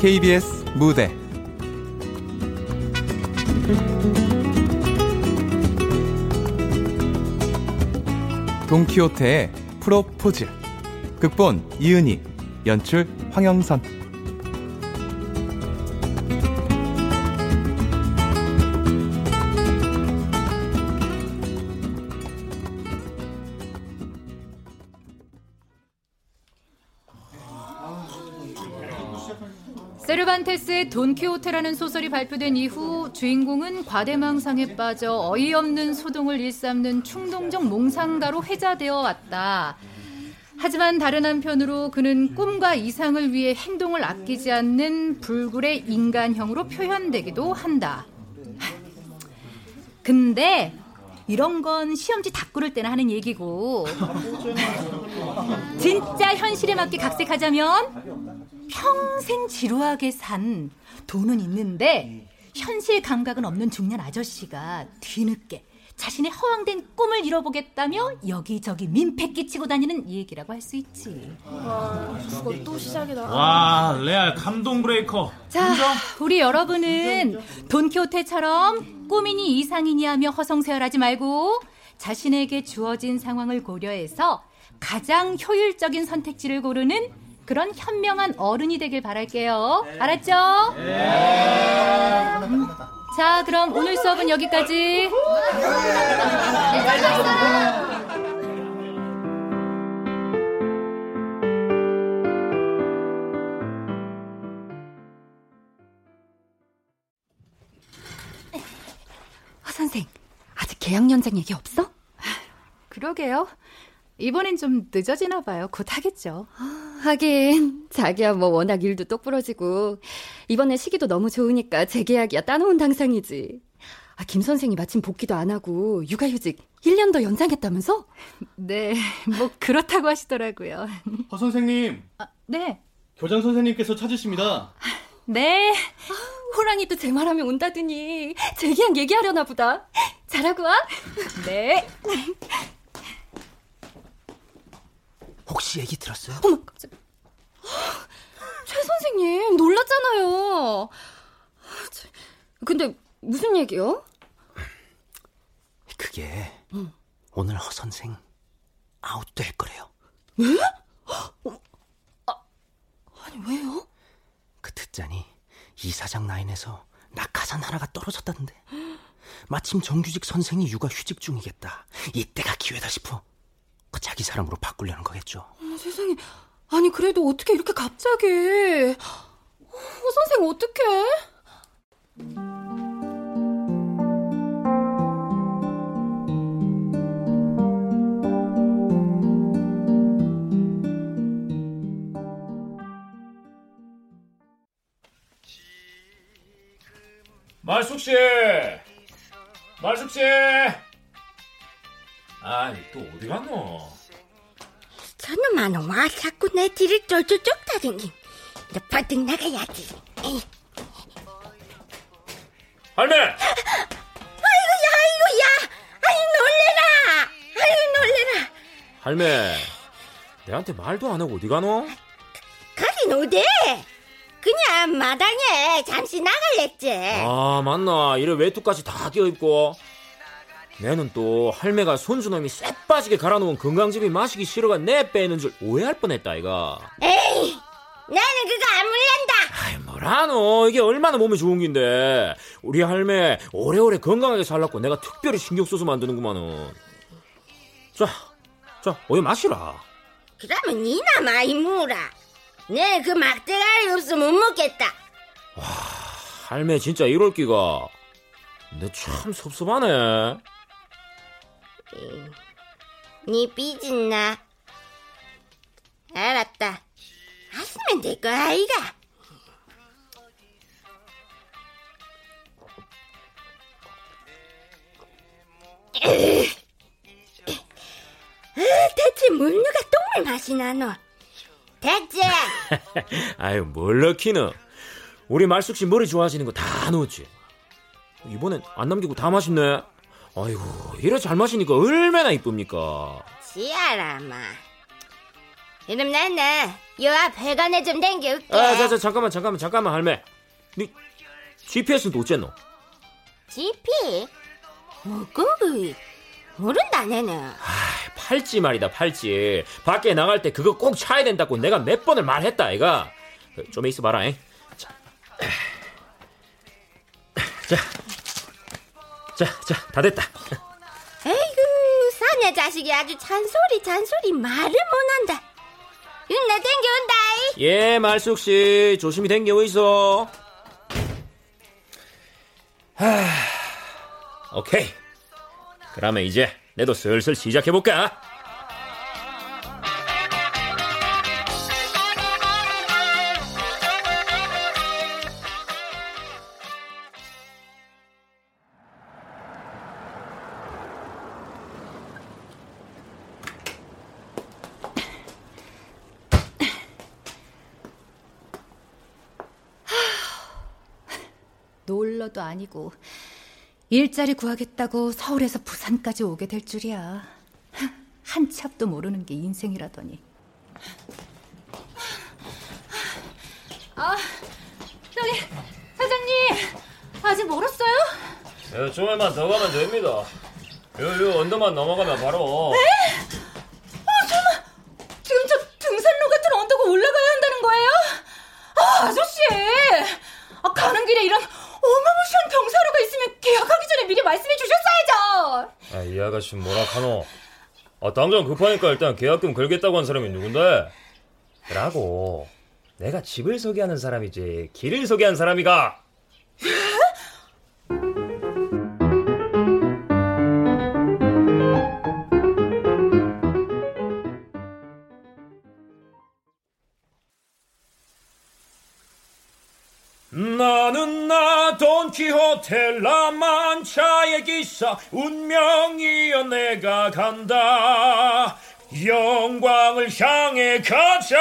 KBS 무대. 돈키호테의 프로포즈. 극본 이은희 연출 황영선 돈키호테라는 소설이 발표된 이후 주인공은 과대망상에 빠져 어이없는 소동을 일삼는 충동적 몽상가로 회자되어 왔다. 하지만 다른 한편으로 그는 꿈과 이상을 위해 행동을 아끼지 않는 불굴의 인간형으로 표현되기도 한다. 근데 이런 건 시험지 다 꾸를 때나 하는 얘기고 진짜 현실에 맞게 각색하자면 평생 지루하게 산 돈은 있는데 현실 감각은 없는 중년 아저씨가 뒤늦게 자신의 허황된 꿈을 이뤄보겠다며 여기저기 민폐 끼치고 다니는 얘기라고 할 수 있지. 와, 그거 또 시작이다. 와, 레알 감동 브레이커. 자, 인정? 우리 여러분은 돈키호테처럼 꿈이니 이상이니 하며 허송세월하지 말고 자신에게 주어진 상황을 고려해서 가장 효율적인 선택지를 고르는 그런 현명한 어른이 되길 바랄게요. 알았죠? 네. 음, 자, 그럼 오늘 수업은 여기까지. 화 선생, 아직 계약 연장 얘기 없어? 그러게요. 이번엔 좀 늦어지나 봐요. 곧 하겠죠. 하긴 자기야 뭐 워낙 일도 똑부러지고 이번에 시기도 너무 좋으니까 재계약이야 따놓은 당상이지. 아, 김 선생이 마침 복귀도 안 하고 육아휴직 1년 더 연장했다면서? 네, 뭐 그렇다고 하시더라고요. 허 선생님. 아, 네. 교장 선생님께서 찾으십니다. 네. 아, 호랑이도 제 말하면 온다더니 재계약 얘기하려나 보다. 잘하고 와. 네. 혹시 얘기 들었어요? 어머, 깜짝. 최 선생님 놀랐잖아요. 근데 무슨 얘기요? 그게 응. 오늘 허 선생 아웃될 거래요. 네? 어, 아, 아니 왜요? 그 듣자니 이사장 라인에서 낙하산 하나가 떨어졌다는데 마침 정규직 선생이 육아 휴직 중이겠다. 이때가 기회다 싶어 그 자기 사람으로 바꾸려는 거겠죠. 어머, 세상에. 아니 그래도 어떻게 이렇게 갑자기? 어, 선생 어떡해? 말숙 씨, 말숙 씨. 아이, 또 어디 갔노? 저놈아는 와 자꾸 내 뒤를 쫄쫄 쫓다댕긴. 너 버뜩 나가야지. 에이. 할매! 아이고 야, 아이고 야! 아이 놀래라! 아이 놀래라! 할매, 내한테 말도 안 하고 어디 가노? 가긴 어디? 그냥 마당에 잠시 나갈랬지. 아, 맞나. 이래 외투까지 다 껴입고. 내는 또 할매가 손주놈이 쎄 빠지게 갈아놓은 건강즙이 마시기 싫어가 내 빼는 줄 오해할 뻔했다 이가. 에이 나는 그거 안 물란다. 아이 뭐라노. 이게 얼마나 몸에 좋은 긴데. 우리 할매 오래오래 건강하게 살라고 내가 특별히 신경 써서 만드는구만은. 자 자 어여 마시라. 그러면 니나 많이 무라. 내 그 막대가리 없으면 못 먹겠다. 와 할매 진짜 이럴 기가. 내참 섭섭하네 니 삐진나? 알았다. 하시면 될 거야, 아이가. 대체 뭘 누가 똥을 맛이 나노? 됐지? 아유, 뭘 넣기는. 우리 말숙 씨 머리 좋아지는 거 다 넣었지. 이번엔 안 남기고 다 마셨네. 아이고, 이래 잘 마시니까 얼마나 이쁩니까? 지아라마. 이름 나나 요 앞 회관에 좀 댕겨올게. 아, 자, 자, 잠깐만, 잠깐만, 잠깐만, 할매. 니 GPS는 또 어쨌노? GP? 뭐고? 모른다 내는. 팔찌 말이다, 팔찌. 밖에 나갈 때 그거 꼭 차야 된다고 내가 몇 번을 말했다, 아이가. 그, 좀 있어봐라, 잉. 자. 자. 자, 자, 다 됐다. 에이구 사내 자식이 아주 잔소리 잔소리 말을 못한다. 나 댕겨온다. 예, 말숙 씨. 조심히 댕겨 있어. 하, 오케이. 그러면 이제 내도 슬슬 시작해볼까? 아니고 일자리 구하겠다고 서울에서 부산까지 오게 될 줄이야. 한치 앞도 모르는 게 인생이라더니. 아, 저기 사장님 아직 멀었어요? 네, 조금만 더 가면 됩니다. 요, 요 언덕만 넘어가면 바로. 지금 저 등산로 같은 언덕을 올라가야 한다는 거예요? 아, 아저씨! 아, 가는 길에 이런 어마무시한 경사로가 있으면 계약하기 전에 미리 말씀해 주셨어야죠! 아가씨 뭐라 카노? 아, 당장 급하니까 일단 계약금 걸겠다고 한 사람이 누군데? 라고. 내가 집을 소개하는 사람이지, 길을 소개한 사람이가. 나는 나 돈키호테 라 만차의 기사 운명이여 내가 간다 영광을 향해 가자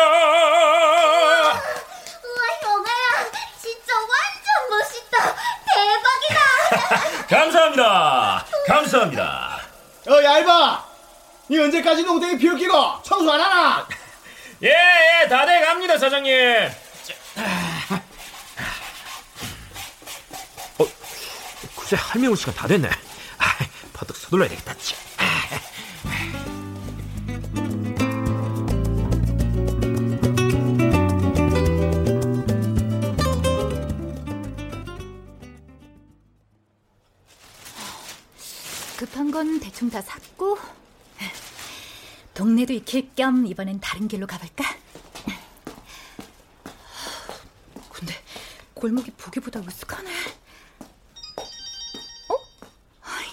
우와 영아야 진짜 완전 멋있다. 대박이다. 감사합니다 감사합니다 어, 얇아! 니 언제까지 농땡이 비웃기고 청소 안 하나? 예예 다 돼 갑니다 사장님 어 글쎄 할매 올 시간 다 됐네 아, 버뜩 서둘러야 되겠다 치. 급한 건 대충 다 샀고 동네도 익힐 겸 이번엔 다른 길로 가볼까? 근데 골목이 보기보다 으슥하네 어?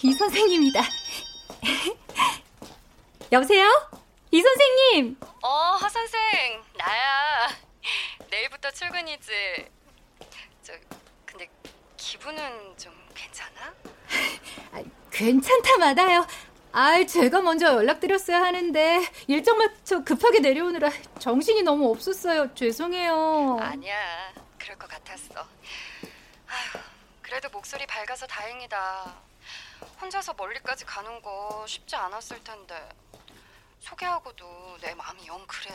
이 선생님이다 여보세요? 이 선생님 어, 허 선생, 나야. 내일부터 출근이지. 저, 근데 기분은 좀 괜찮아? 아, 괜찮다 마다요 아, 제가 먼저 연락드렸어야 하는데 일정 맞춰 급하게 내려오느라 정신이 너무 없었어요. 죄송해요. 아니야, 그럴 것 같았어. 아휴, 그래도 목소리 밝아서 다행이다. 혼자서 멀리까지 가는 거 쉽지 않았을 텐데. 소개하고도 내 마음이 영 그래.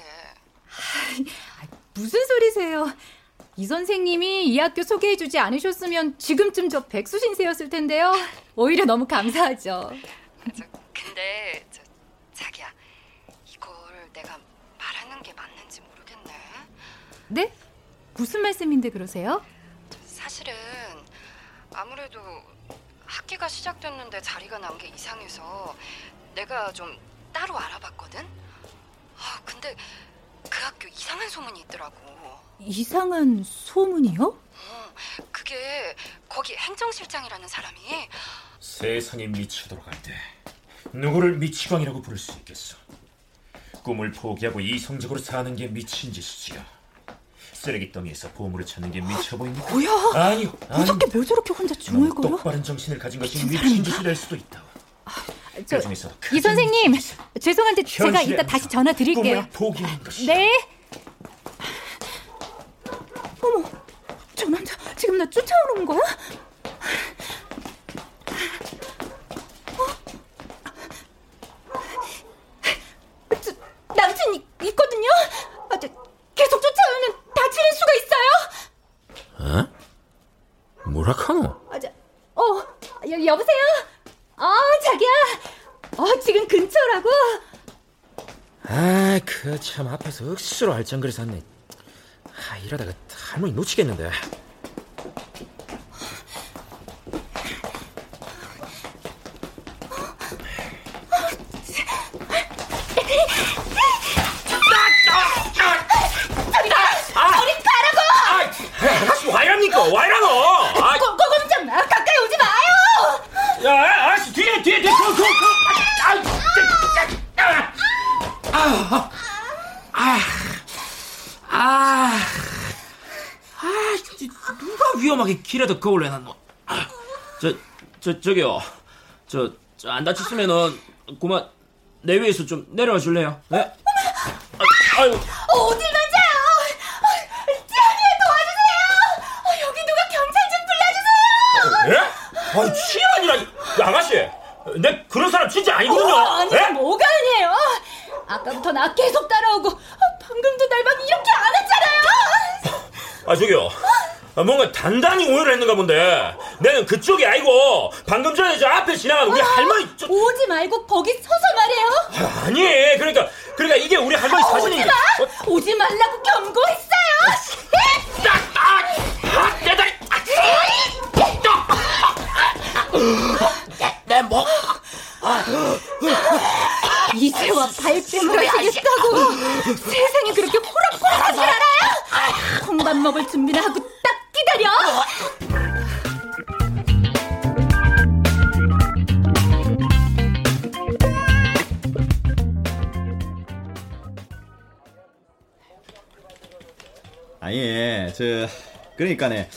무슨 소리세요? 이 선생님이 이 학교 소개해주지 않으셨으면 지금쯤 저 백수 신세였을 텐데요. 오히려 너무 감사하죠. 저, 근데 저 자기야, 이걸 내가 말하는 게 맞는지 모르겠네. 네? 무슨 말씀인데 그러세요? 사실은 아무래도 학기가 시작됐는데 자리가 난 게 이상해서 내가 좀 따로 알아봤거든. 아 근데 그 학교 이상한 소문이 있더라고. 이상한 소문이요? 어, 그게 거기 행정실장이라는 사람이 세상이 미치도록 할때 누구를 미치광이라고 부를 수 있겠어? 꿈을 포기하고 이성적으로 사는 게 미친 짓이지요. 쓰레기더미에서 보물을 찾는 게 미쳐 보입니까? 뭐야? 아니요. 어떻게 왜 저렇게 혼자 중얼거려? 똑바른 정신을 가진 것이 미친? 짓이 될 수도 있다. 저, 그 중에서 이 선생님, 죄송한데 제가 이따 다시 전화 드릴게요. 네. 어머, 저 남자 지금 나 쫓아오는 거야? 여, 여보세요? 어, 자기야. 어, 지금 근처라고? 아, 그 참 앞에서 억수로 알짱거리 샀네. 아, 이러다가 할머니 놓치겠는데. 아가씨 와이랍니까? 와이라노? 아, 고, 고금 좀 아, 가까이 오지 마요. 야, 아가씨 뒤에 뒤에 뒤에 그, 그, 그, 아, 아, 아, 아, 아, 아, 진짜 위험하게 길에다 거울 내놨노? 아, 저, 저, 저기요, 저, 저 안 다쳤으면은 그만 내 위에서 좀 내려와 줄래요? 네? 아, 아유, 어, 어딜 만져요? 지안이 도와주세요. 어, 여기 누가 경찰 좀 불러주세요. 예? 아니 야, 아가씨, 내 그런 사람 진짜 아니거든요. 어, 아니 예? 뭐가 아니에요. 아까부터 나 계속 따라오고 어, 방금도 날 막 이렇게 안 했잖아요. 아 저기요. 아, 뭔가 단단히 오해를 했는가 본데 내는 그쪽이 아니고 방금 전에 저 앞에 지나간 우리 할머니 저, 오지 말고 거기 서서 말이에요. 아 니 그러니까 그러니까 이게 우리 할머니 사진이 오지 마. 오지 말라고 경고했어요. 내 다리 내 목 이제와 발뺌을 하시겠다고 세상이 그렇게 호락호락한 줄 알아요? 콩밥 먹을 준비나 하고 딱 기다려. 아니, 저 그러니까네.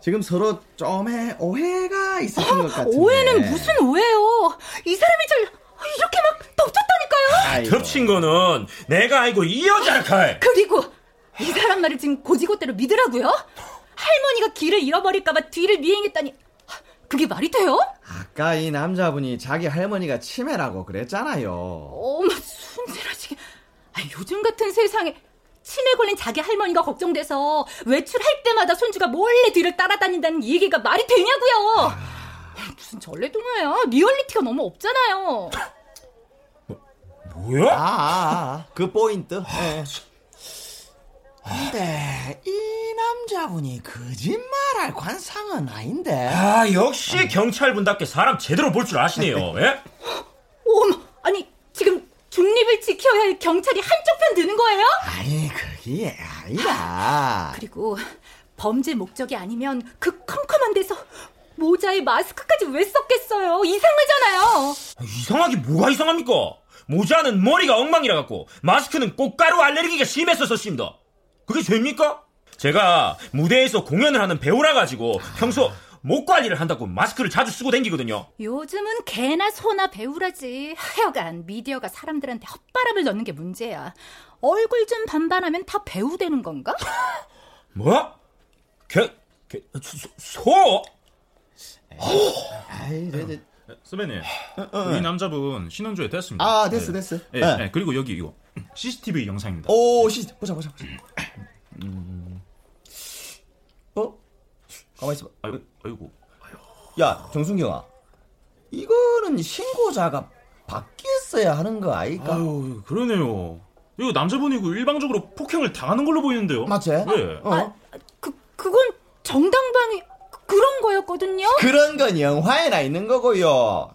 지금 서로 좀의 오해가 있었던 것 같은데. 오해는 무슨 오해요? 이 사람이 절 이렇게 막 덮쳤다니까요. 아이고. 겹친 거는 내가 알고 이 여자라 칼 그리고 이 사람 말을 지금 고지고대로 믿으라고요? 할머니가 길을 잃어버릴까봐 뒤를 미행했다니 그게 말이 돼요? 아까 이 남자분이 자기 할머니가 치매라고 그랬잖아요. 어머 순진하시게 아, 요즘 같은 세상에 치매 걸린 자기 할머니가 걱정돼서 외출할 때마다 손주가 몰래 뒤를 따라다닌다는 이 얘기가 말이 되냐고요 무슨 전래동화야 리얼리티가 너무 없잖아요 뭐야? 아, 아, 아, 그 포인트. 예. 근데 이 남자분이 거짓말할 관상은 아닌데. 아 역시 경찰분답게 사람 제대로 볼 줄 아시네요. 예? 어머 아니 지금 중립을 지켜야 할 경찰이 한쪽 편 드는 거예요? 아니 그게 아니라. 그리고 범죄 목적이 아니면 그 컴컴한 데서 모자에 마스크까지 왜 썼겠어요? 이상하잖아요. 이상하게 뭐가 이상합니까? 모자는 머리가 엉망이라 갖고 마스크는 꽃가루 알레르기가 심해서 썼습니다. 그게 죄입니까? 제가 무대에서 공연을 하는 배우라 가지고 평소 목 관리를 한다고 마스크를 자주 쓰고 다니거든요. 요즘은 개나 소나 배우라지. 하여간 미디어가 사람들한테 헛바람을 넣는 게 문제야. 얼굴 좀 반반하면 다 배우 되는 건가? 뭐? 개, 개, 소? 소? 아이, 저, 저, 선배님, 이 남자분 신원조회 됐습니다. 아 됐어 됐어. 예, 예. 예, 그리고 여기 이거 CCTV 영상입니다. 오, 시, 보자 보자 보자. 음. 어? 가만 있어봐. 아이고, 아이고. 야, 정순경아. 이거는 신고자가 바뀌었어야 하는 거 아이가? 아유, 그러네요. 이거 남자분이고 일방적으로 폭행을 당하는 걸로 보이는데요. 맞지? 예. 어? 그, 그건 정당방위 그런 거였거든요. 그런 건 영화에 나 있는 거고요.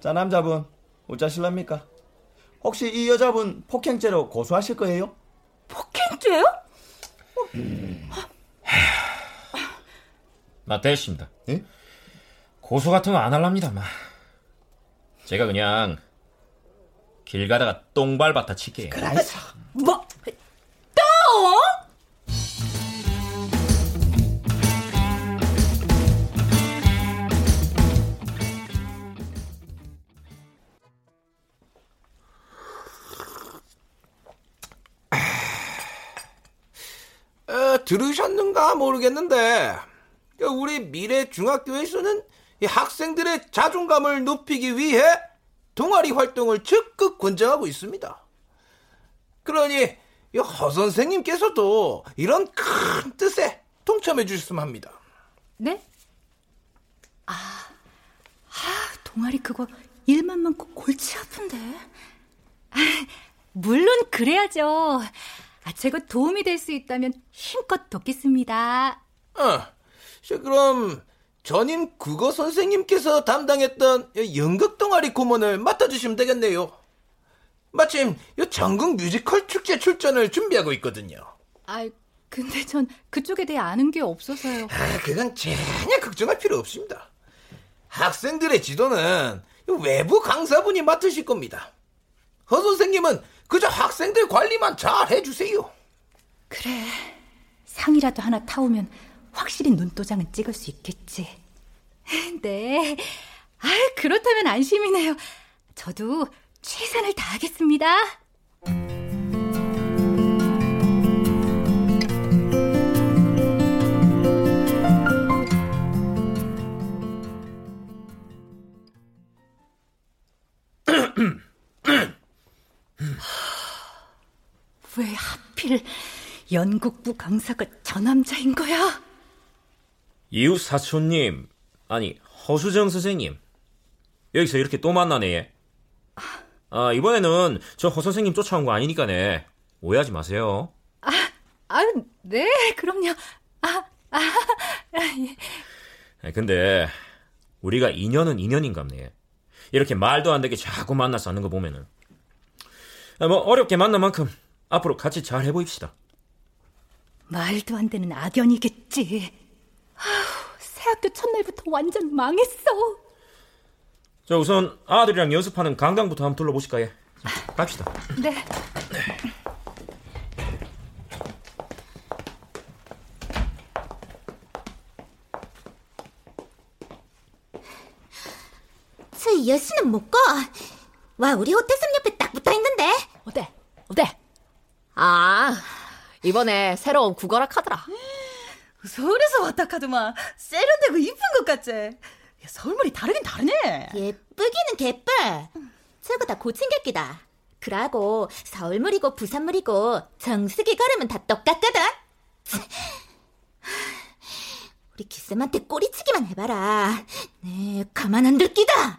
자, 남자분, 어쩌실랍니까? 혹시 이 여자분 폭행죄로 고소하실 거예요? 폭행죄요? 나 됐습니다. 예? 고소 같은 거 안 할랍니다, 마. 제가 그냥 길 가다가 똥 밟았다 칠게요. 알았어. 뭐? 들으셨는가 모르겠는데 우리 미래 중학교에서는 이 학생들의 자존감을 높이기 위해 동아리 활동을 적극 권장하고 있습니다. 그러니 이허 선생님께서도 이런 큰 뜻에 동참해 주셨으면 합니다. 네? 아, 동아리 그거 일만 많고 골치 아픈데. 아, 물론 그래야죠. 아, 제가 도움이 될 수 있다면 힘껏 돕겠습니다. 어, 그럼 전임 국어 선생님께서 담당했던 연극 동아리顧問을 맡아주시면 되겠네요. 마침 전국 뮤지컬 축제 출전을 준비하고 있거든요. 아, 근데 전 그쪽에 대해 아는 게 없어서요. 아, 그건 전혀 걱정할 필요 없습니다. 학생들의 지도는 외부 강사분이 맡으실 겁니다. 허 선생님은 그저 학생들 관리만 잘 해주세요. 그래. 상이라도 하나 타오면 확실히 눈도장은 찍을 수 있겠지. 네. 아, 그렇다면 안심이네요. 저도 최선을 다하겠습니다. 하필 연극부 강사가 저 남자인 거야? 이웃 사촌님, 아니 허수정 선생님, 여기서 이렇게 또 만나네. 아 이번에는 저 허 선생님 쫓아온 거 아니니까네 오해하지 마세요. 아, 아, 네, 그럼요. 아, 아, 예. 근데 우리가 인연은 인연인갑네. 이렇게 말도 안 되게 자꾸 만나서 하는 거 보면은 뭐 어렵게 만난 만큼 앞으로 같이 잘 해보입시다. 말도 안 되는 악연이겠지. 아휴, 새 학교 첫날부터 완전 망했어. 자, 우선 아들이랑 연습하는 강당부터 한번 둘러보실까 요? 갑시다. 네. 저 여신은 못 가. 와, 우리 호텔섬 옆에 딱 붙어 있는데. 어때? 어때? 아, 이번에 새로운 국어라 카더라. 서울에서 왔다 카드만 세련되고 이쁜 것 같지? 서울물이 다르긴 다르네. 예쁘기는 개뿔. 저거 다 고층객기다. 그러고 서울물이고 부산물이고 정수기 걸으면 다 똑같거든. 우리 기쌤한테 꼬리치기만 해봐라. 네, 가만 안둘 끼다.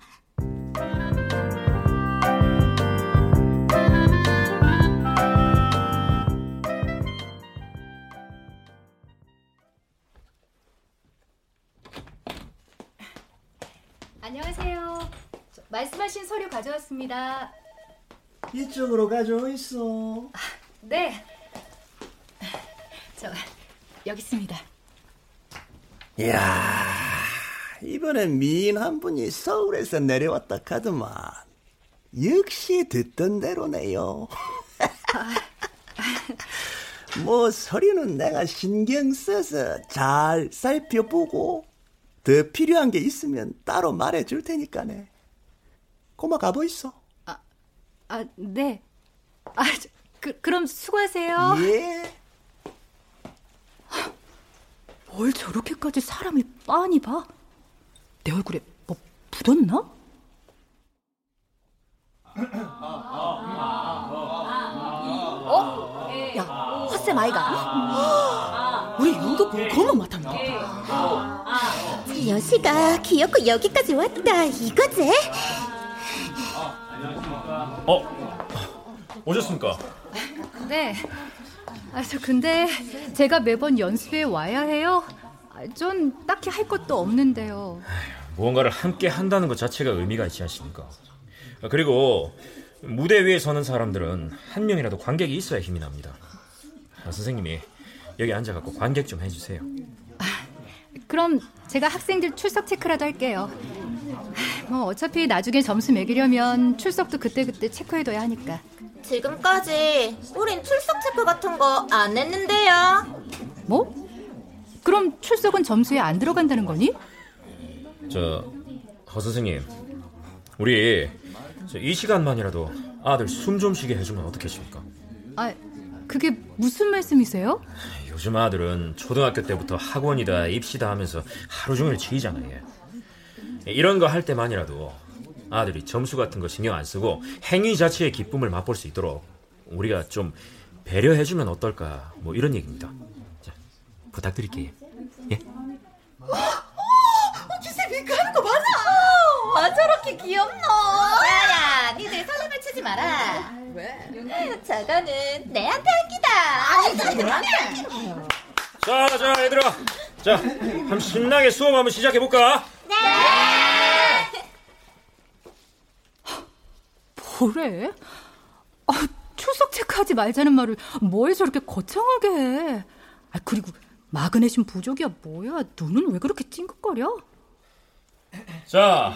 말씀하신 서류 가져왔습니다. 이쪽으로 가져 있어. 네. 저 여기 있습니다. 이야, 이번엔 미인 한 분이 서울에서 내려왔다 카드만. 역시 듣던 대로네요. 뭐 서류는 내가 신경 써서 잘 살펴보고 더 필요한 게 있으면 따로 말해줄 테니까네. 고마 가보 있어. 아, 네. 아, 저, 그, 그럼 수고하세요. 예. 뭘 저렇게까지 사람을 빤히 봐? 내 얼굴에 뭐 묻었나? 어? 야, 헛쌤 아이가. 우리 연극 그만 맡았는데. 저 여시가 귀엽고 여기까지 왔다. 이거지? 어, 오셨습니까? 네. 아, 저 근데 제가 매번 연습에 와야 해요. 아, 전 딱히 할 것도 없는데요. 무언가를 함께 한다는 것 자체가 의미가 있지 않습니까? 아, 그리고 무대 위에 서는 사람들은 한 명이라도 관객이 있어야 힘이 납니다. 아, 선생님이 여기 앉아갖고 관객 좀 해주세요. 그럼 제가 학생들 출석 체크라도 할게요. 뭐 어차피 나중에 점수 매기려면 출석도 그때그때 체크해둬야 하니까. 지금까지 우린 출석 체크 같은 거 안 했는데요. 뭐? 그럼 출석은 점수에 안 들어간다는 거니? 저, 허 선생님, 우리 저이 시간만이라도 아들 숨 좀 쉬게 해주면 어떻겠습니까? 아, 그게 무슨 말씀이세요? 요즘 아들은 초등학교 때부터 학원이다 입시다 하면서 하루 종일 지이잖아요. 예, 이런 거 할 때만이라도 아들이 점수 같은 거 신경 안 쓰고 행위 자체의 기쁨을 맛볼 수 있도록 우리가 좀 배려해주면 어떨까 뭐 이런 얘기입니다. 자, 부탁드릴게요. 예? 저렇게 귀엽노! 야야, 니들 사람을 치지 마라. 왜? 저거는 내한테 한기다. 자, 자, 얘들아. 자, 한번 신나게 수업 한번 시작해볼까? 네! 뭐래? 아, 출석 체크하지 말자는 말을 뭘 저렇게 거창하게 해. 아, 그리고 마그네슘 부족이야 뭐야? 눈은 왜 그렇게 찡긋거려? 자,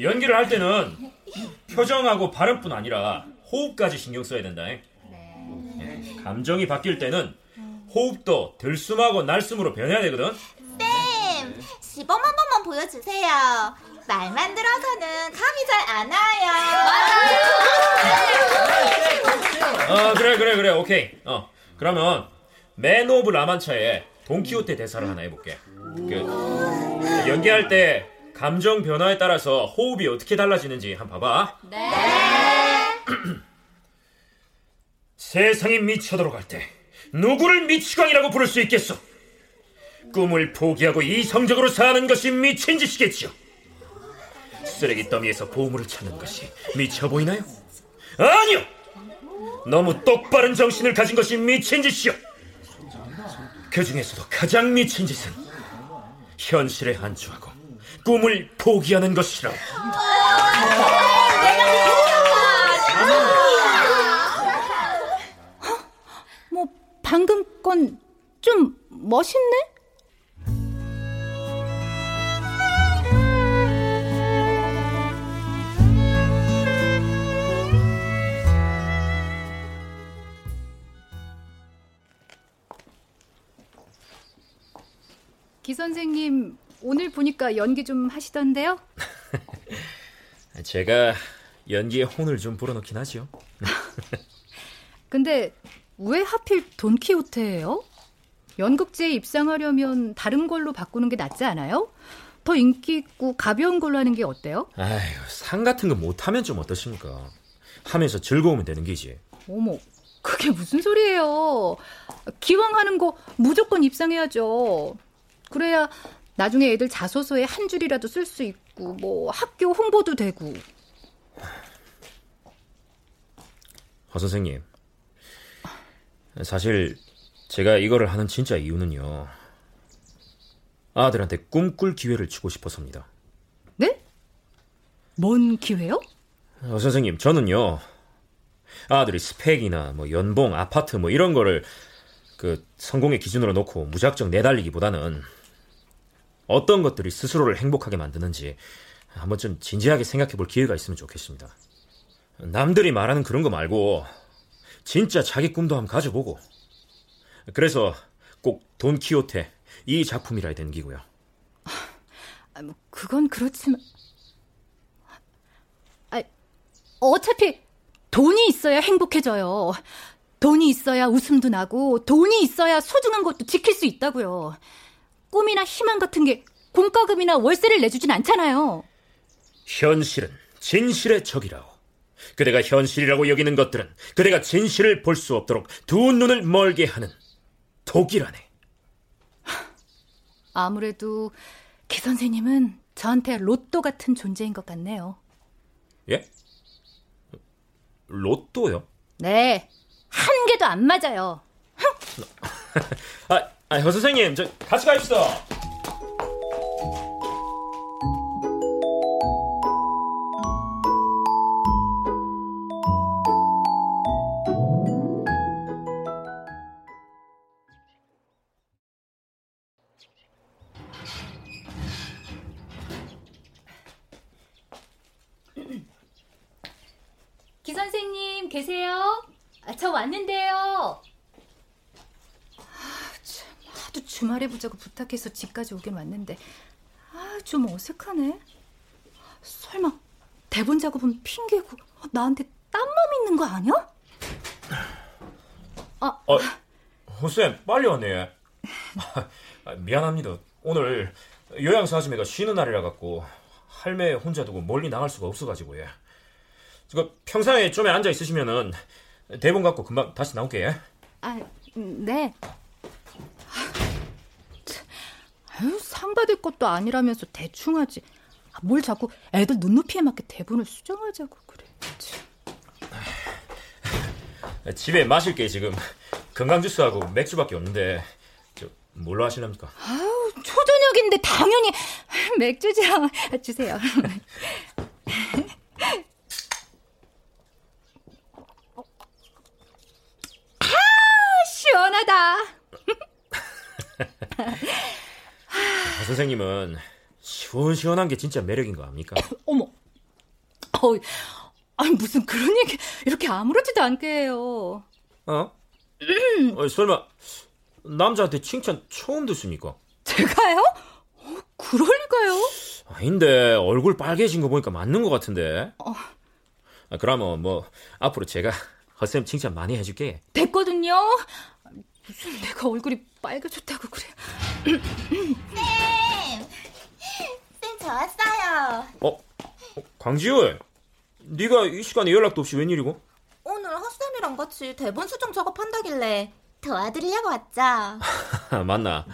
연기를 할 때는 표정하고 발음뿐 아니라 호흡까지 신경 써야 된다. 예, 감정이 바뀔 때는 호흡도 들숨하고 날숨으로 변해야 되거든. 쌤, 시범 한 번만 보여주세요. 말만 들어서는 감이 잘 안 와요. 어, 그래, 그래, 그래, 오케이. 어, 그러면 맨 오브 라만차의 돈키호테 대사를 하나 해볼게. 그 연기할 때 감정 변화에 따라서 호흡이 어떻게 달라지는지 한번 봐봐. 네. 세상이 미쳐도록 할 때 누구를 미치광이라고 부를 수 있겠어? 꿈을 포기하고 이성적으로 사는 것이 미친 짓이겠죠. 쓰레기 더미에서 보물을 찾는 것이 미쳐 보이나요? 아니요. 너무 똑바른 정신을 가진 것이 미친 짓이요. 그 중에서도 가장 미친 짓은 현실에 안주하고 꿈을 포기하는 것이라고. 뭐 방금 건 좀 멋있네? 기 선생님 오늘 보니까 연기 좀 하시던데요? 제가 연기에 혼을 좀 불어넣긴 하죠. 근데 왜 하필 돈키호테예요? 연극제에 입상하려면 다른 걸로 바꾸는 게 낫지 않아요? 더 인기 있고 가벼운 걸로 하는 게 어때요? 아휴, 상 같은 거 못하면 좀 어떠십니까? 하면서 즐거우면 되는 게지. 어머, 그게 무슨 소리예요? 기왕 하는 거 무조건 입상해야죠. 그래야 나중에 애들 자소서에 한 줄이라도 쓸 수 있고, 뭐 학교 홍보도 되고. 허 선생님. 사실 제가 이거를 하는 진짜 이유는요. 아들한테 꿈꿀 기회를 주고 싶어서입니다. 네? 뭔 기회요? 어, 선생님, 저는요. 아들이 스펙이나 뭐 연봉, 아파트 뭐 이런 거를 그 성공의 기준으로 놓고 무작정 내달리기보다는 어떤 것들이 스스로를 행복하게 만드는지 한번 좀 진지하게 생각해 볼 기회가 있으면 좋겠습니다. 남들이 말하는 그런 거 말고 진짜 자기 꿈도 한번 가져보고 그래서 꼭 돈키호테 이 작품이라 해야 되는 기고요. 아, 뭐 그건 그렇지만 아, 어차피 돈이 있어야 행복해져요. 돈이 있어야 웃음도 나고 돈이 있어야 소중한 것도 지킬 수 있다고요. 꿈이나 희망 같은 게 공과금이나 월세를 내주진 않잖아요. 현실은 진실의 적이라오. 그대가 현실이라고 여기는 것들은 그대가 진실을 볼 수 없도록 두 눈을 멀게 하는 독이라네. 아무래도 기 선생님은 저한테 로또 같은 존재인 것 같네요. 예? 로또요? 네, 한 개도 안 맞아요. 아, 아, 허 선생님, 저 같이 갑시다. 말에 보자고 부탁해서 집까지 오긴 왔는데 아, 좀 어색하네. 설마 대본 작업은 핑계고 나한테 딴맘 있는 거 아니야? 아, 어, 호쌤 빨리 왔네. 아, 미안합니다. 오늘 요양사 아줌마가 쉬는 날이라 갖고 할매 혼자 두고 멀리 나갈 수가 없어가지고 예. 그 평상에 좀에 앉아 있으시면은 대본 갖고 금방 다시 나올게. 예. 아, 네. 아유, 상 받을 것도 아니라면서 대충 하지. 아, 뭘 자꾸 애들 눈높이에 맞게 대본을 수정하자고 그래. 참. 집에 마실 게 지금 건강 주스하고 맥주밖에 없는데 저 뭘로 하실랍니까? 아우, 초저녁인데 당연히 맥주죠. 주세요. 아, 시원하다. 아, 선생님은 시원시원한 게 진짜 매력인 거 아닙니까? 어머. 어, 아니 무슨 그런 얘기 이렇게 아무렇지도 않게 해요. 어? 어 설마 남자한테 칭찬 처음 듣습니까? 제가요? 어, 그럴 리가요? 아닌데 얼굴 빨개진 거 보니까 맞는 것 같은데. 어. 아, 그러면 뭐 앞으로 제가 허쌤 칭찬 많이 해줄게. 됐거든요. 무슨 내가 얼굴이 빨개졌다고 그래. 쌤! 쌤, 저 왔어요. 어? 어 광지우, 네가 이 시간에 연락도 없이 웬일이고? 오늘 헛쌤이랑 같이 대본 수정 작업한다길래 도와드리려고 왔죠. 맞나?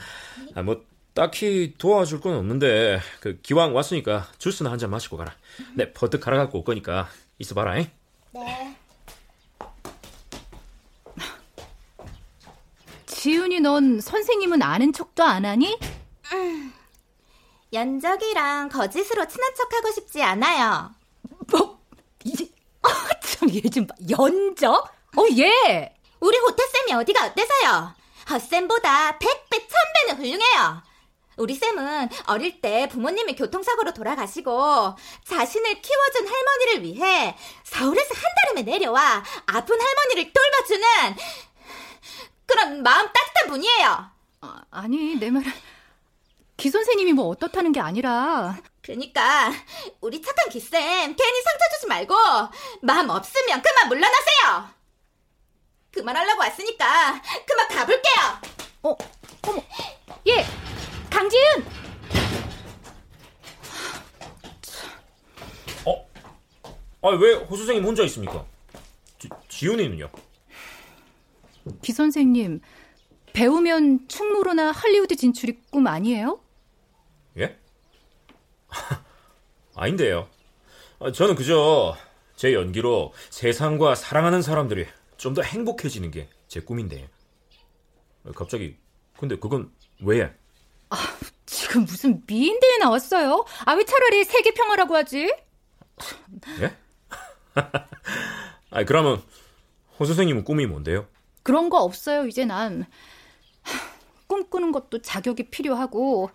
아, 뭐 딱히 도와줄 건 없는데 그 기왕 왔으니까 주스나 한 잔 마시고 가라. 내 버뜩 갈아 갖고 올 거니까 있어봐라. 잉? 네. 지훈이 넌 선생님은 아는 척도 안 하니? 음, 연적이랑 거짓으로 친한 척하고 싶지 않아요. 뭐? 이제 참얘 좀 봐. 연적? 어 얘. 우리 호태쌤이 어디가 어때서요? 헛쌤보다 100배, 1000배는 훌륭해요. 우리 쌤은 어릴 때 부모님이 교통사고로 돌아가시고 자신을 키워준 할머니를 위해 서울에서 한 달음에 내려와 아픈 할머니를 돌봐주는 그런 마음 따뜻한 분이에요. 아, 아니 내 말은 기 선생님이 뭐 어떻다는 게 아니라 그러니까 우리 착한 기쌤 괜히 상처 주지 말고 마음 없으면 그만 물러나세요. 그만하려고 왔으니까 그만 가볼게요. 어, 어머, 예, 강지은. 어? 아왜 호 선생님 혼자 있습니까? 지, 지훈이는요? 기 선생님 배우면 충무로나 할리우드 진출이 꿈 아니에요? 예? 아닌데요. 아, 저는 그저 제 연기로 세상과 사랑하는 사람들이 좀 더 행복해지는 게 제 꿈인데. 아, 갑자기 근데 그건 왜? 아, 지금 무슨 미인대에 나왔어요? 아, 왜 차라리 세계 평화라고 하지? 예? 아, 그러면 호 선생님은 꿈이 뭔데요? 그런 거 없어요, 이제 난. 꿈꾸는 것도 자격이 필요하고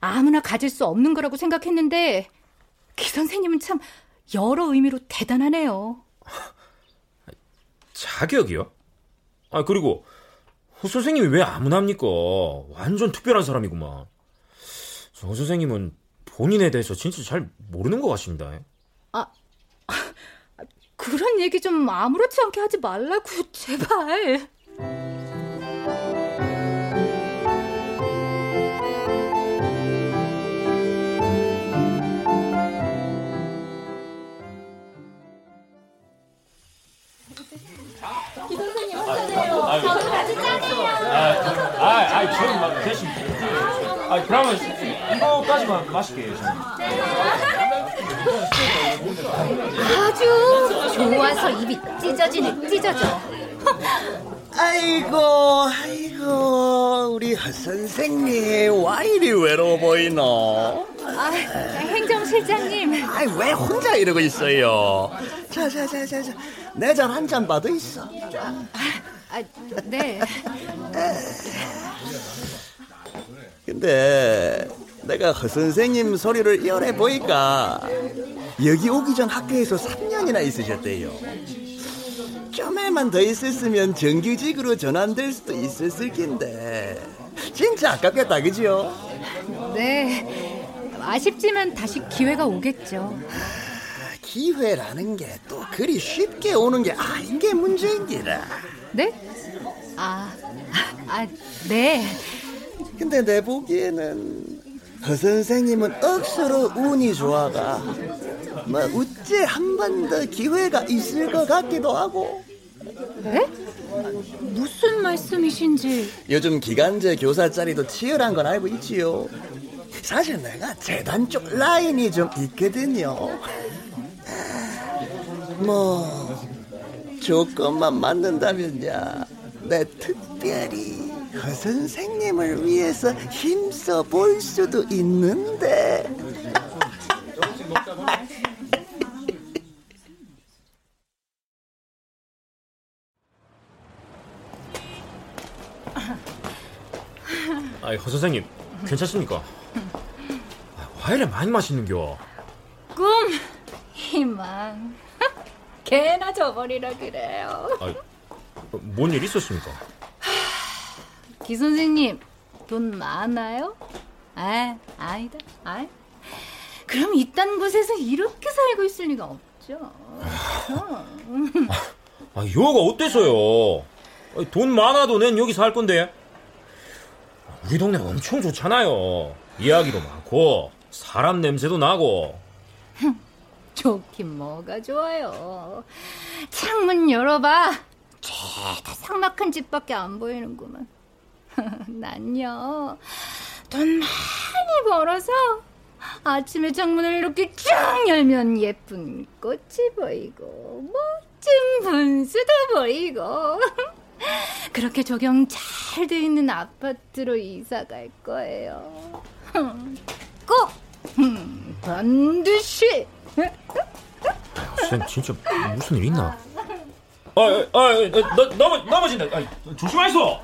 아무나 가질 수 없는 거라고 생각했는데 기 선생님은 참 여러 의미로 대단하네요. 자격이요? 아, 그리고 호 선생님이 왜 아무나 합니까? 완전 특별한 사람이구만. 호 선생님은 본인에 대해서 진짜 잘 모르는 것 같습니다. 아, 그런 얘기 좀 아무렇지 않게 하지 말라고, 제발. 아, 아, 저는 막 대신. 아, 그러면 이거까지만 마실게요. 아주 좋아서 입이 찢어지네, 찢어져. 아이고, 아이고, 우리 하 선생님, 와 이리 외로워 보이노? 아, 행정실장님. 아이, 왜 혼자 이러고 있어요? 자, 자, 자, 자, 자. 내잔한잔 받아 있어. 아, 네. 근데 내가 허 선생님 소리를 이어내 보니까 여기 오기 전 학교에서 3년이나 있으셨대요. 좀에만 더 있었으면 정규직으로 전환될 수도 있었을 텐데 진짜 아깝겠다 그죠? 네. 아쉽지만 다시 기회가 오겠죠. 기회라는 게 또 그리 쉽게 오는 게 아닌 게 문제인기라. 네? 아, 아, 네. 근데 내 보기에는 허 선생님은 억수로 운이 좋아가 뭐 어째 한 번 더 기회가 있을 것 같기도 하고. 네? 무슨 말씀이신지. 요즘 기간제 교사 자리도 치열한 건 알고 있지요. 사실 내가 재단 쪽 라인이 좀 있거든요. 뭐 조건만 맞는다면야 내 특별히 허 선생님을 위해서 힘써 볼 수도 있는데 아이 허 선생님 괜찮습니까? 아, 와 이래 많이 마시는겨? 꿈, 희망. 개나 져버리라 그래요. 뭔일 있었습니까? 기 선생님, 돈 많아요? 아, 아니다. 아, 그럼 이딴 곳에서 이렇게 살고 있을 리가 없죠. 아 여가 어때서요? 아이, 돈 많아도 낸 여기 살 건데. 우리 동네 엄청 좋잖아요. 이야기도 많고 사람 냄새도 나고. 좋긴 뭐가 좋아요. 창문 열어봐. 죄다 삭막한 집밖에 안 보이는구만. 난요, 돈 많이 벌어서 아침에 창문을 이렇게 쫙 열면 예쁜 꽃이 보이고, 멋진 분수도 보이고, 그렇게 조경 잘 돼 있는 아파트로 이사 갈 거예요. 꼭! 음, 반드시! 쌤 진짜 무슨 일 있나? 아, 아, 아, 나, 넘어, 넘어진다. 아, 조심하소.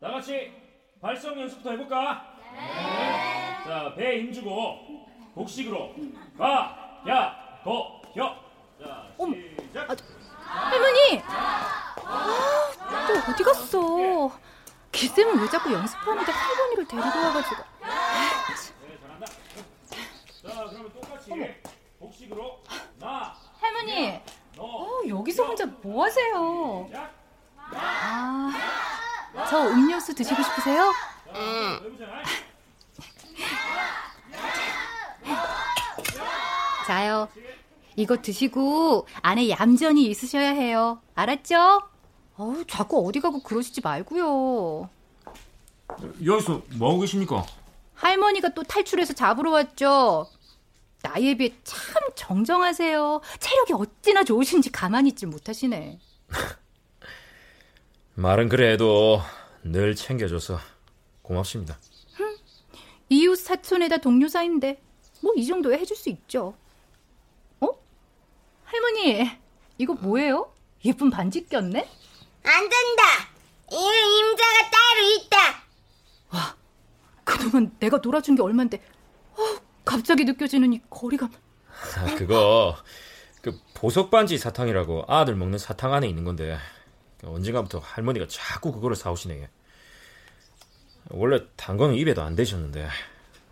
다 같이 발성 연습부터 해볼까? 네. 자, 배 힘주고 복식으로 가, 야, 도, 혀. 자, 시작. 할머니! 아, 또 어디 갔어? 기쌤은 왜 자꾸 연습하는데 할머니를 데리고 와가지고. 자, 그러면 똑같이 복식으로 나. 할머니! 어, 여기서 혼자 뭐 하세요? 아, 저 음료수 드시고 싶으세요? 자요. 이거 드시고 안에 얌전히 있으셔야 해요. 알았죠? 어우, 자꾸 어디 가고 그러시지 말고요. 여기서 뭐 하고 계십니까? 할머니가 또 탈출해서 잡으러 왔죠. 나이에 비해 참 정정하세요. 체력이 어찌나 좋으신지 가만히 있질 못하시네. 말은 그래도 늘 챙겨줘서 고맙습니다. 이웃 사촌에다 동료 사이인데 뭐 이 정도야 해줄 수 있죠. 어? 할머니 이거 뭐예요? 예쁜 반지 꼈네? 안 된다. 이는 임자가 따로 있다. 그동안 내가 놀아준 게 얼만데 어, 갑자기 느껴지는 이 거리감. 아, 그거 그 보석 반지 사탕이라고 아들 먹는 사탕 안에 있는 건데 언젠가부터 할머니가 자꾸 그거를 사오시네. 원래 단 거는 입에도 안 대셨는데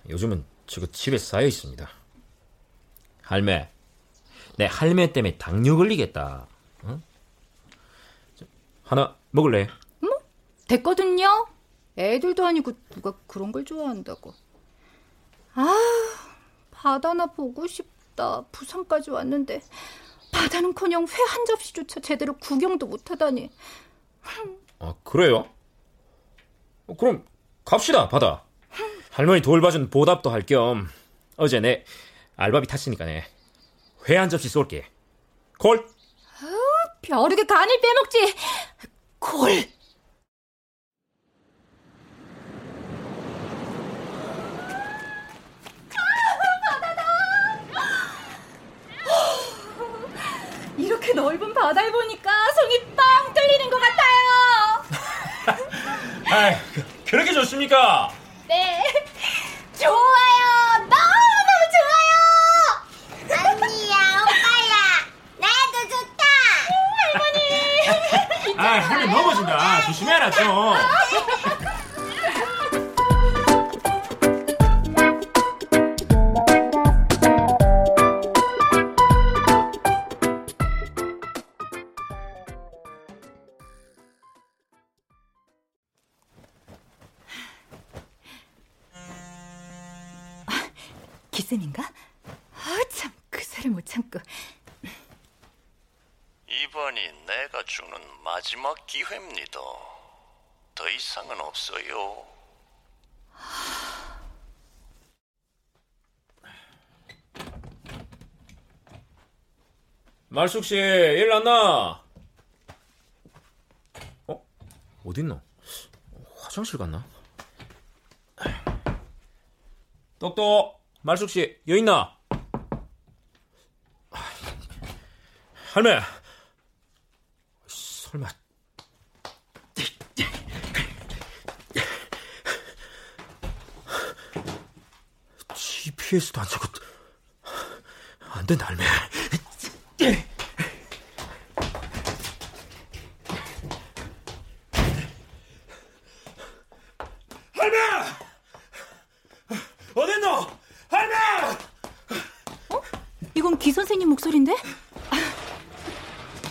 요즘은 저거 집에 쌓여 있습니다. 할매, 내 할매 때문에 당뇨 걸리겠다. 응? 저, 하나 먹을래? 됐거든요. 애들도 아니고 누가 그런 걸 좋아한다고. 아, 바다나 보고 싶다. 부산까지 왔는데 바다는커녕 회 한 접시조차 제대로 구경도 못하다니. 아 그래요? 어, 그럼 갑시다 바다. 할머니 돌봐준 보답도 할 겸 어제 내 알바비 탔으니까 내회 한 접시 쏠게. 콜. 벼르게 간을 빼먹지. 콜. 이렇게 넓은 바다를 보니까 손이 빵 뚫리는 것 같아요. 아, 그렇게 좋습니까? 말숙 씨, 일 났나? 어? 어딨노? 화장실 갔나? 똑똑, 말숙 씨, 여기 있나? 할매, 설마 GPS도 안 쓰고 안 된다. 할매! 어딨노? 할매! 이건 기 선생님 목소리인데?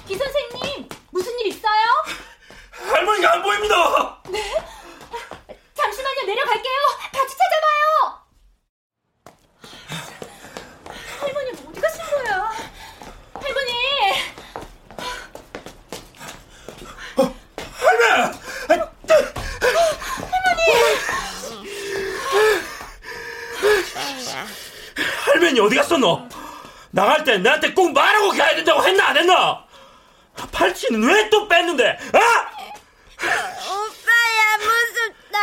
기 선생님, 무슨 일 있어요? 할머니가 안 보입니다. 네? 잠시만요, 내려갈게요. 같이 찾아봐요. 할머니 어디 가신 거야? 할머니, 할매! 할머니 어디 갔었노? 나갈 때 나한테 꼭 말하고 가야 된다고 했나 안 했나? 팔찌는 왜 또 뺐는데? 아! 오빠야 무섭다.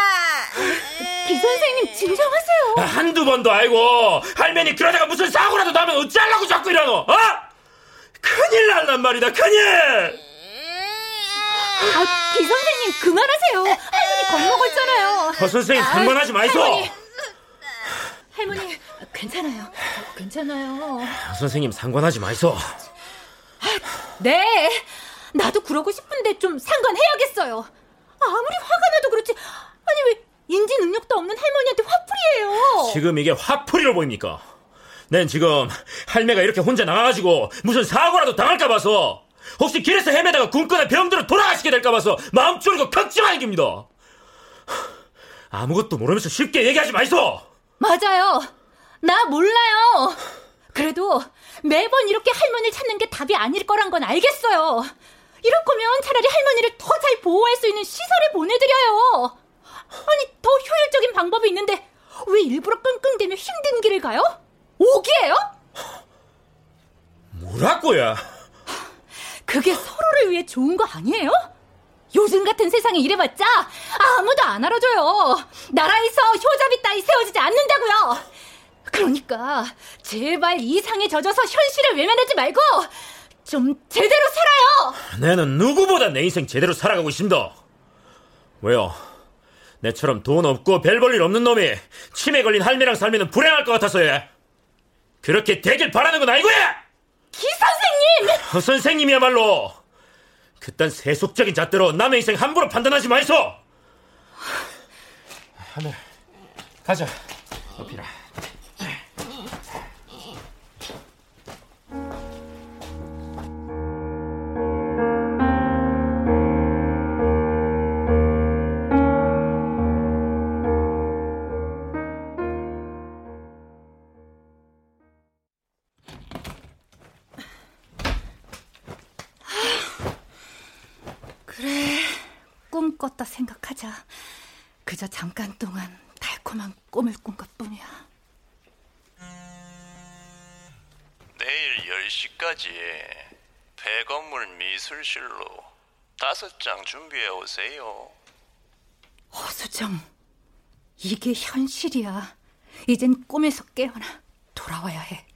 기 선생님 진정하세요. 아, 한두 번도 알고 할머니 그러다가 무슨 사고라도 나면 어쩌려고 자꾸 이러노? 어? 큰일 난단 말이다 큰일! 아, 기 선생님 그만하세요. 할머니 겁먹고 허 선생님 상관하지 마이소! 할머니, 할머니 괜찮아요. 괜찮아요. 허 선생님 상관하지 마이소! 네, 나도 그러고 싶은데 좀 상관해야겠어요. 아무리 화가 나도 그렇지. 아니 왜 인지 능력도 없는 할머니한테 화풀이해요. 지금 이게 화풀이로 보입니까? 난 지금 할매가 이렇게 혼자 나가가지고 무슨 사고라도 당할까 봐서 혹시 길에서 헤매다가 굶거나 병들어 돌아가시게 될까 봐서 마음 졸이고 걱정하는 겁니다. 아무것도 모르면서 쉽게 얘기하지 마이소. 맞아요. 나 몰라요. 그래도 매번 이렇게 할머니를 찾는 게 답이 아닐 거란 건 알겠어요. 이럴 거면 차라리 할머니를 더 잘 보호할 수 있는 시설에 보내드려요. 아니, 더 효율적인 방법이 있는데 왜 일부러 끙끙대며 힘든 길을 가요? 오기예요? 뭐라고야? 그게 서로를 위해 좋은 거 아니에요? 요즘 같은 세상에 이래봤자 아무도 안 알아줘요. 나라에서 효자비 따위 세워지지 않는다고요. 그러니까 제발 이상에 젖어서 현실을 외면하지 말고 좀 제대로 살아요. 나는 누구보다 내 인생 제대로 살아가고 있습니다. 왜요? 내처럼 돈 없고 별 볼 일 없는 놈이 치매 걸린 할매랑 살면 불행할 것 같아서요. 그렇게 되길 바라는 건 아니고요. 기 선생님! 허 선생님이야말로 그딴 세속적인 잣대로 남의 인생 함부로 판단하지 마이소. 하늘 가자. 어피라. 그저 잠깐 동안 달콤한 꿈을 꾼 것뿐이야. 내일 10시까지 폐건물 미술실로 다섯 장 준비해 오세요. 허수정, 이게 현실이야. 이젠 꿈에서 깨어나 돌아와야 해.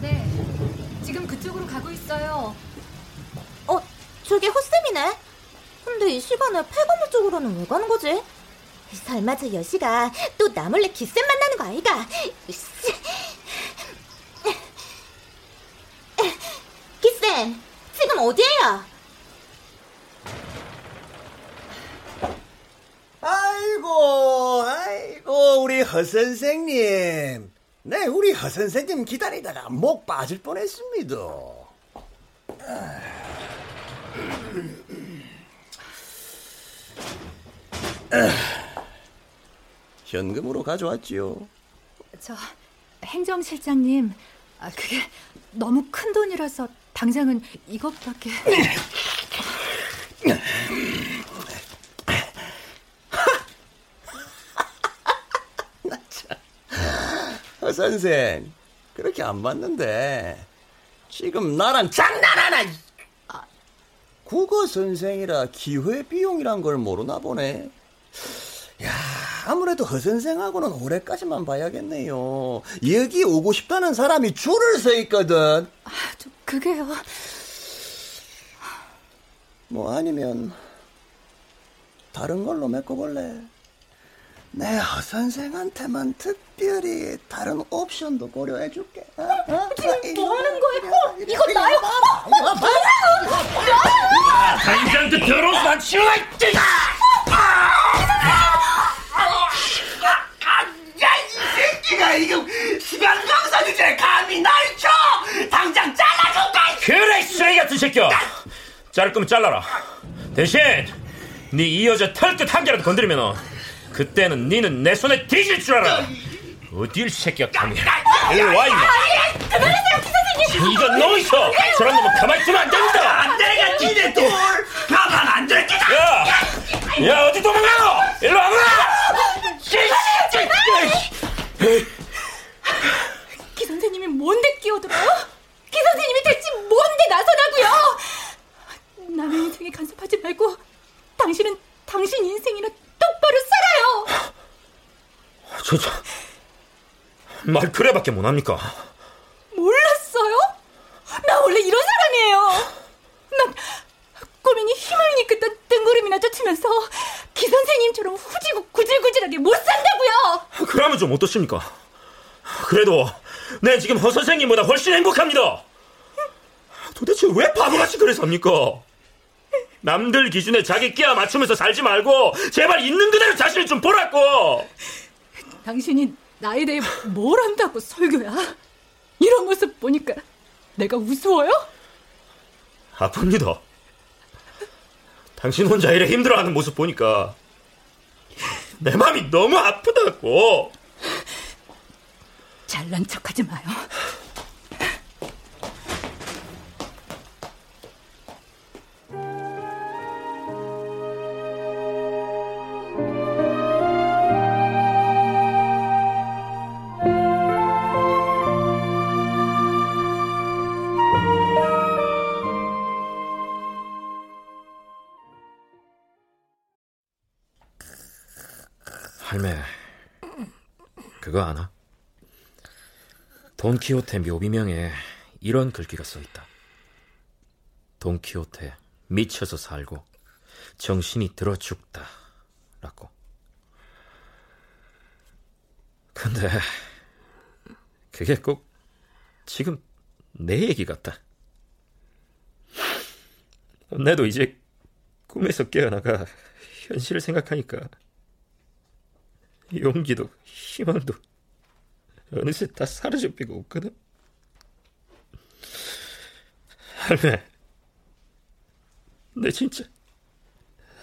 네, 지금 그쪽으로 가고 있어요. 어, 저게 호쌤이네. 근데 이 시간에 폐건물 쪽으로는 왜 가는 거지? 설마 저 여시가 또 나 몰래 기쌤 만나는 거 아이가? 기쌤, 지금 어디에요? 아이고, 아이고, 우리 허 선생님. 네, 우리 허 선생님 기다리다가 목 빠질 뻔했습니다. 현금으로 가져왔지요. 저 행정실장님, 아, 그게 너무 큰 돈이라서 당장은 이것밖에. 어, 선생, 그렇게 안 봤는데 지금 나랑 장난하나? 아. 국어 선생이라 기회 비용이란 걸 모르나 보네. 야, 아무래도 허 선생하고는 올해까지만 봐야겠네요. 여기 오고 싶다는 사람이 줄을 서 있거든. 아, 저 그게요. 뭐 아니면 다른 걸로 메꿔볼래? 내 허 선생한테만 특별히 다른 옵션도 고려해줄게. 어? 어? 지금 뭐 하는 거예요? 어, 이거 나요? 어, 뭐야? 당장도 더러워서 난 치워 새끼가 이거 시간 강사 주제에 감히 날 쳐! 당장 잘라줄까? 그래 쓰레기 같은 새끼야. 자를 거면 잘라라. 대신 네 이 여자 털끝 한 개라도 건드리면 그때는 니는 내 손에 뒤질 줄 알아. 어딜 새끼야 감히. 일로 와. 그만하세요 기사님. 이건 너 있어. 저런 놈은 가만히 두면 안 됩니다. 내가 니네 돌 가만 안 둘게. 야, 야 어디 도망가노? 일로 와봐. 기 선생님이 뭔데 끼어들어요? 기 선생님이 대체 뭔데 나서라고요? 남의 인생에 간섭하지 말고 당신은 당신 인생이나 똑바로 살아요. 저, 저, 말 그래밖에 못합니까? 몰랐어요? 나 원래 이런 사람이에요. 난 꼬맹이 힘을 이끌던 뜬구름이나 쫓으면서 기 선생님처럼 후지고 구질구질하게 못 산다고요. 그러면 좀 어떻습니까? 그래도 내 지금 허 선생님보다 훨씬 행복합니다. 도대체 왜 바보같이 그래 삽니까? 남들 기준에 자기 끼야 맞추면서 살지 말고 제발 있는 그대로 자신을 좀 보라고. 당신이 나에 대해 뭘 안다고 설교야? 이런 모습 보니까 내가 우스워요? 아픕니다. 당신 혼자 이래 힘들어하는 모습 보니까 내 마음이 너무 아프다고. 잘난 척하지 마요. 그거 아나? 돈키호테 묘비명에 이런 글귀가 써 있다. 돈키호테 미쳐서 살고 정신이 들어 죽다. 라고. 근데 그게 꼭 지금 내 얘기 같다. 내도 이제 꿈에서 깨어나가 현실을 생각하니까 용기도 희망도 어느새 다 삐고 없거든. 할매, 내 진짜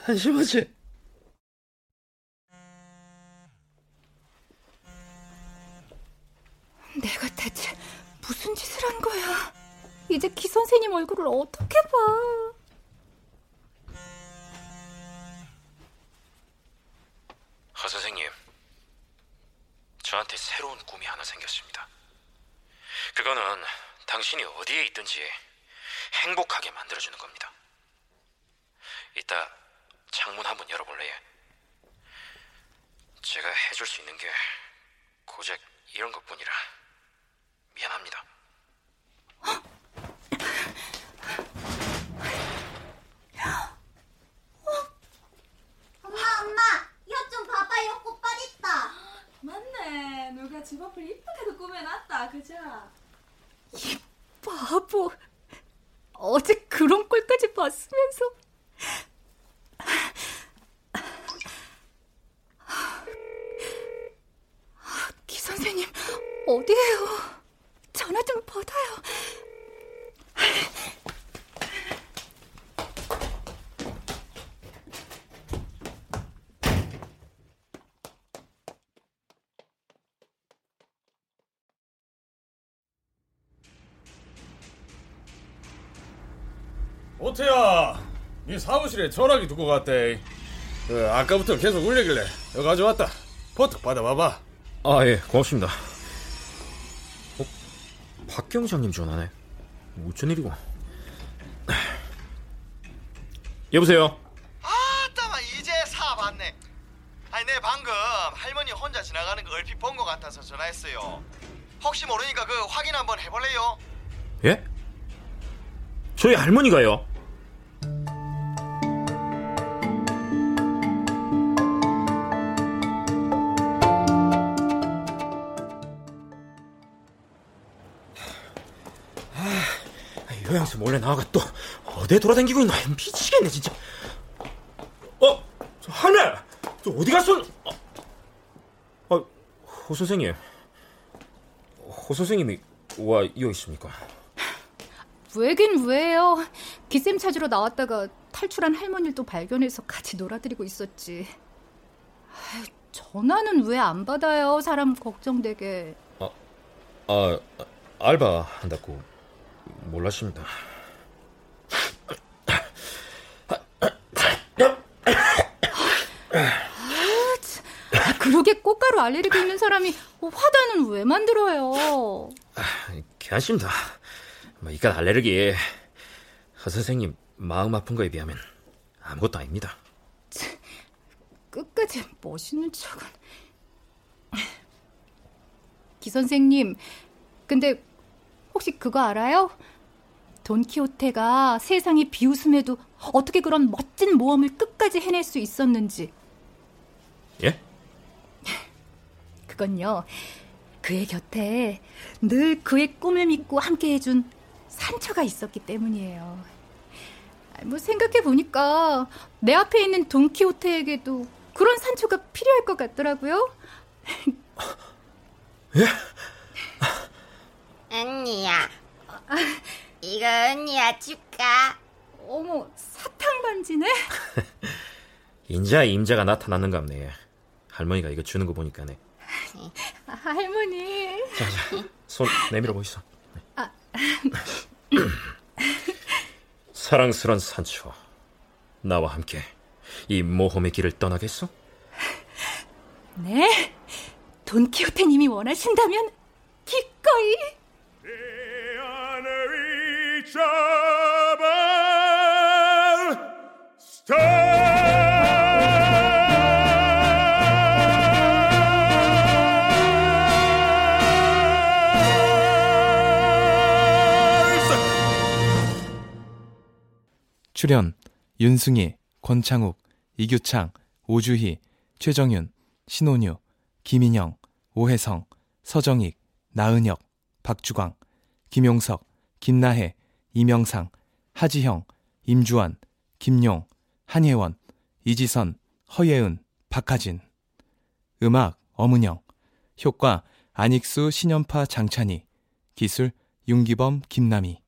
한심하지? 내가 대체 무슨 짓을 한 거야? 이제 기 선생님 얼굴을 어떻게 봐? 허 선생님, 저한테 새로운 꿈이 하나 생겼습니다. 그거는 당신이 어디에 있든지 행복하게 만들어주는 겁니다. 이따 창문 한번 열어볼래요? 제가 해줄 수 있는 게 고작 이런 것뿐이라 미안합니다. 엄마 엄마 혀 좀 봐봐요 꽃밭 있다 맞네 누가 집 앞을 이쁘게도 꾸며놨다 그죠? 이 바보. 어제 그런 꼴까지 봤으면서. 기 선생님, 어디에요? 전화 좀 받아요. 오태야, 네 사무실에 전화기 두고 갔대. 그 아까부터 계속 울리길래 여기 가져왔다. 포트 받아봐봐. 아, 예, 고맙습니다. 박 경장님 전화네. 무슨 일이고? 여보세요. 아따마 이제 사 봤네. 아니 내 방금 할머니 혼자 지나가는 거 얼핏 본 것 같아서 전화했어요. 혹시 모르니까 그 확인 한번 해볼래요? 예? 저희 할머니가요. 아, 요양서 몰래 나와가 또 어디 돌아다니고 있나 미치겠네 진짜. 어, 저 할매, 저 어디 갔어? 어, 어, 호 선생님, 호 선생님이 와 여기 있습니까? 왜긴 왜요. 기쌤 찾으러 나왔다가 탈출한 할머니를 또 발견해서 같이 놀아드리고 있었지. 아유, 전화는 왜 안 받아요? 사람 걱정되게. 아, 아, 알바 한다고 몰랐습니다. 아, 그러게 꽃가루 알레르기 있는 사람이 화단은 왜 만들어요? 괜찮습니다. 뭐 이깟 알레르기 허 선생님 마음 아픈 거에 비하면 아무것도 아닙니다. 끝까지 멋있는 척은. 기 선생님, 근데 혹시 그거 알아요? 돈키호테가 세상이 비웃음에도 어떻게 그런 멋진 모험을 끝까지 해낼 수 있었는지. 예? 그건요, 그의 곁에 늘 그의 꿈을 믿고 함께 해준 산처가 있었기 때문이에요. 아, 뭐 생각해 보니까 내 앞에 있는 돈키호테에게도 그런 산초가 필요할 것 같더라고요. 예? 언니야. 이거 언니야 줄까? 어머, 사탕 반지네? 인자 임자가 나타났는갑네. 할머니가 이거 주는 거 보니까네. 아, 할머니. 자, 자, 손 내밀어 보이소. 아. 사랑스런 산초, 나와 함께 이 모험의 길을 떠나겠소? 네. 돈키호테님이 원하신다면 기꺼이. 출연 윤승희, 권창욱, 이규창, 오주희, 최정윤, 신혼유, 김인영, 오혜성, 서정익, 나은혁, 박주광, 김용석, 김나혜, 이명상, 하지형, 임주환, 김용, 한예원, 이지선, 허예은, 박하진. 음악 엄은영, 효과 안익수, 신연파, 장찬희, 기술 윤기범, 김남희.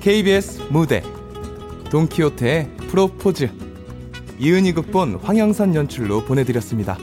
KBS 무대 돈키호테의 프로포즈 이은희 극본 황영선 연출로 보내드렸습니다.